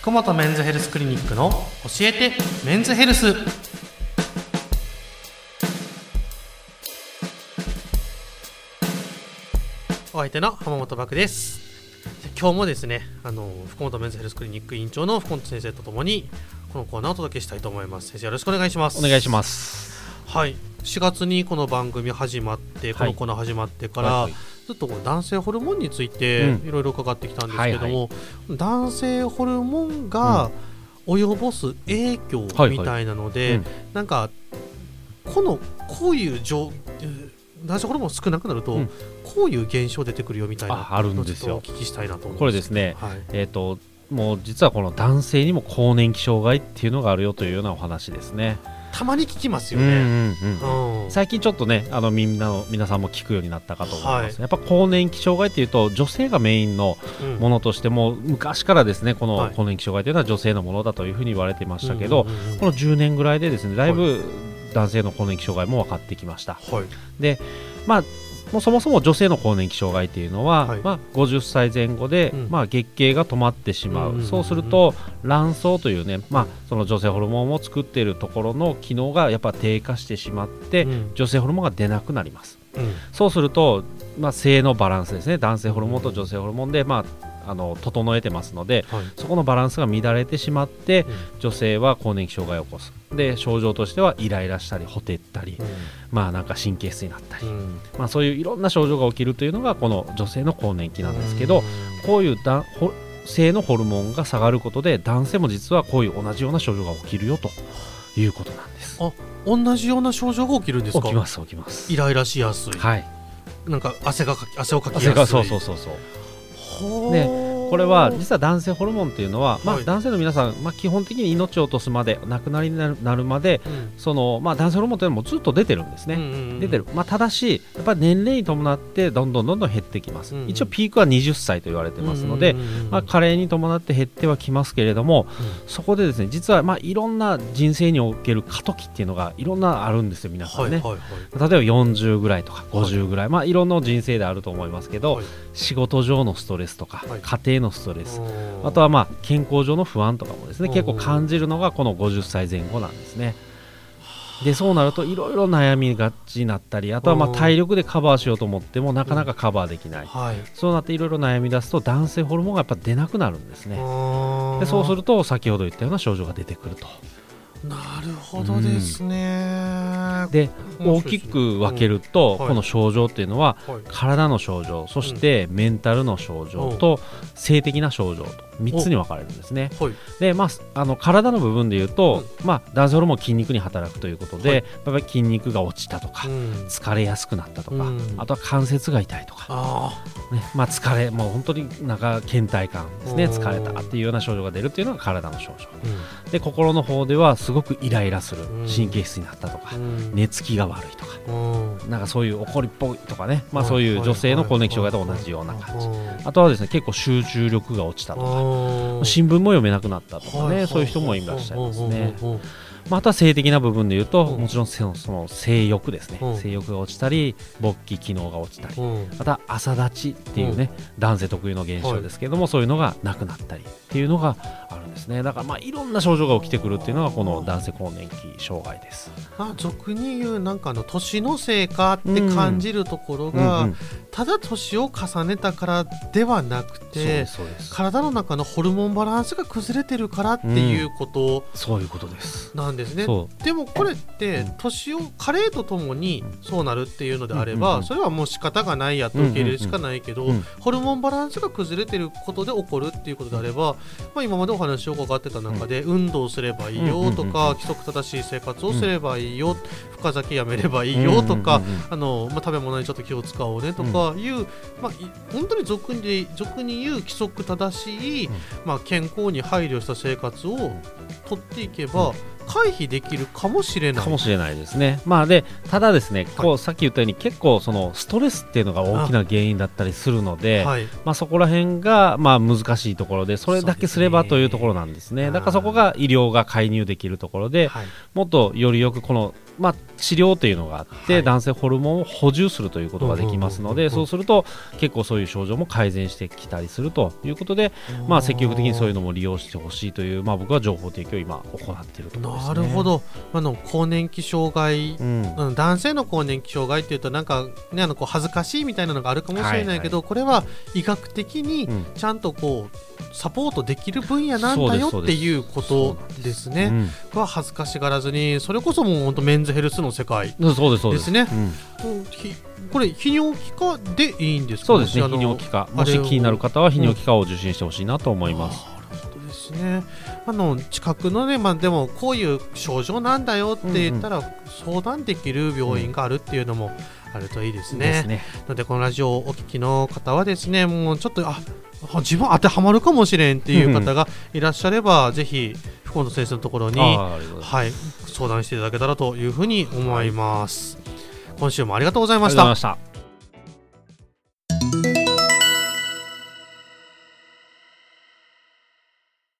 福本メンズヘルスクリニックの教えてメンズヘルス。お相手の浜本漠です。今日もですねあの福本メンズヘルスクリニック院長の福本先生とともにこのコーナーをお届けしたいと思います。先生よろしくお願いします。お願いします。はい。4月にこの番組始まって、このコーナー始まってから、はいはいずっと男性ホルモンについてうん。いろいろ伺ってきたんですけども、はい男性ホルモンが及ぼす影響はいみたいなので、うんなんかこのこういう状えー男性ホルモン少なくなると、うん。こういう現象出てくるよみたいなああるんですよ。お聞きしたいなと思いこれですね。はい。えっ、ともう実はこの男性にも更年期障害っていうのがあるよというようなお話ですね。たまに聞きますよね、うんうんうんうん。最近ちょっとねあのみんなの皆さんも聞くようになったかと思います、はい。やっぱ更年期障害っていうと女性がメインのうんものとしても昔からですねこのはい。更年期障害というのは女性のものだというふうに言われていましたけど、うんうんうんうん。この10年ぐらいでですねだいぶ男性の更年期障害も分かってきました。はい。でまあもうそもそも女性の更年期障害っていうのは、はい。まあ、50歳前後で、うん。まあ、月経が止まってしまう,、うんうんうんうん。そうすると卵巣というね、まあ、その女性ホルモンを作っているところの機能がやっぱ低下してしまって、うん。女性ホルモンが出なくなります。うん。そうすると、まあ、性のバランスですね。男性ホルモンと女性ホルモンで、まあ、あの整えてますのではい。そこのバランスが乱れてしまってうん。女性は更年期障害を起こす。で症状としてはイライラしたりほてったり、まあなんか神経質になったり、うん。まあ、そういういろんな症状が起きるというのがこの女性の更年期なんですけど、こういうだほ性のホルモンが下がることで男性も実はこういう同じような症状が起きるよということなんです。同じような症状が起きるんですか？起きます起きます。イ。ライラしやすい、はい。なんか汗がかき汗をかきやすい。汗がそうそうそうそう。ほーね。これは実は男性ホルモンっていうのは、まあ、はい。男性の皆さん、まあ、基本的に命を落とすまで亡くなりになるなるまでうん。その、まあ、男性ホルモンというのもずっと出てるんですね。うんうんうん。出てる、まあ、ただしやっぱり年齢に伴ってどんどんどんどん減ってきます、うん。うん一応ピークは20歳と言われてますので、うんうんうんうん。まあ、加齢に伴って減ってはきますけれども、そこでですね実はまあいろんな人生における過渡期っていうのがいろんなあるんですよ皆さんね、はいはいはい。例えば40ぐらいとか50ぐらい、まあいろんな人生であると思いますけど、はい。仕事上のストレスとか、はい。家庭のストレス、うんあとはまあ健康上の不安とかもですね。うん結構感じるのがこの50歳前後なんですね。でそうなるといろいろ悩みがちになったりあとはまあうん体力でカバーしようと思ってもなかなかカバーできない、はい。そうなっていろいろ悩み出すと男性ホルモンがやっぱ出なくなるんですね。でそうすると先ほど言ったような症状が出てくると。なるほどですね、で大面白いですね。きく分けると、うんはい。この症状っていうのははい。体の症状そしてメンタルの症状と性的な症状と3つに分かれるんですね。はい。でまあ、あの体の部分でいうと、まあ、男性ホルモン筋肉に働くということで、はい。やっぱり筋肉が落ちたとか、うん。疲れやすくなったとか、うん。あとは関節が痛いとか、あねまあ、疲れもう本当になんか倦怠感ですねうん。疲れたっていうような症状が出るっていうのが体の症状。ーで心の方ではすごくイライラするうん。神経質になったとか、うん。寝つきが悪いとかうん。なんかそういう怒りっぽいとかね、まあ、はいそういう女性の更年期障害と同じような感じ。うん。あとはですね結構集中力が落ちたとかうん。新聞も読めなくなったとかはいねそういう人もいらっしゃいますね。まあ、あとは性的な部分で言うと、うん。もちろんそのその性欲ですね、うん。性欲が落ちたり勃起機能が落ちたり、うん。また朝立ちっていうね、男性特有の現象ですけれども、そういうのがなくなったりっていうのがあるんですね。だからまあいろんな症状が起きてくるっていうのがこの男性更年期障害です。まあ俗に言うなんかあの年のせいかって感じるところが、うんうん。ただ年を重ねたからではなくて体の中のホルモンバランスが崩れてるからっていうことそういうことです。なんですね。そでもこれってうん。年を加齢とともにそうなるっていうのであればそれはもう仕方がないやと受け入れるしかないけどうん。ホルモンバランスが崩れてることで起こるっていうことであればまあ今までお話を伺ってた中で運動すればいいよとか規則正しい生活をすればいいよ深酒やめればいいよとかあのまあ、食べ物にちょっと気を使おうねとかいう、まあ、い本当に俗に俗に言う規則正しい、うん。まあ、健康に配慮した生活をとっていけば、回避できるかもしれない。かもしれないですね。まあでただですね、こうさっき言ったように結構そのストレスっていうのが大きな原因だったりするので、はい。まあそこら辺がまあ難しいところでそれだけすればというところなんですね。あーだからそこが医療が介入できるところで、はい。もっとよりよくこのまあ治療というのがあって、はい。男性ホルモンを補充するということができますので、そうすると結構そういう症状も改善してきたりするということで、まあ積極的にそういうのも利用してほしいというまあ僕は情報提供を今行っているところですね。なるほ。ど。あの更年期障害うん。うん男性の更年期障害っていうとなんかねあのこう恥ずかしいみたいなのがあるかもしれないけど、これは医学的にうん。ちゃんとこうサポートできる分野なんだよっていうことです。ね。うんこれは恥ずかしがらずにそれこそもう本当メンズヘルスの世界、ですね。これ泌尿器科でいいんですか？そうですね。泌尿器科。もし気になる方は泌尿器科を受診してほしいなと思います。ですね。あの近くのね、まあでもこういう症状なんだよって言ったら、相談できる病院があるっていうのもあるといいですね。ですね。のでこのラジオをお聞きの方はですね、もうちょっとああ自分当てはまるかもしれんっていう方がいらっしゃれば、ぜひ福本先生のところにはい相談していただけたらというふうに思います。今週もあり。がとうございました。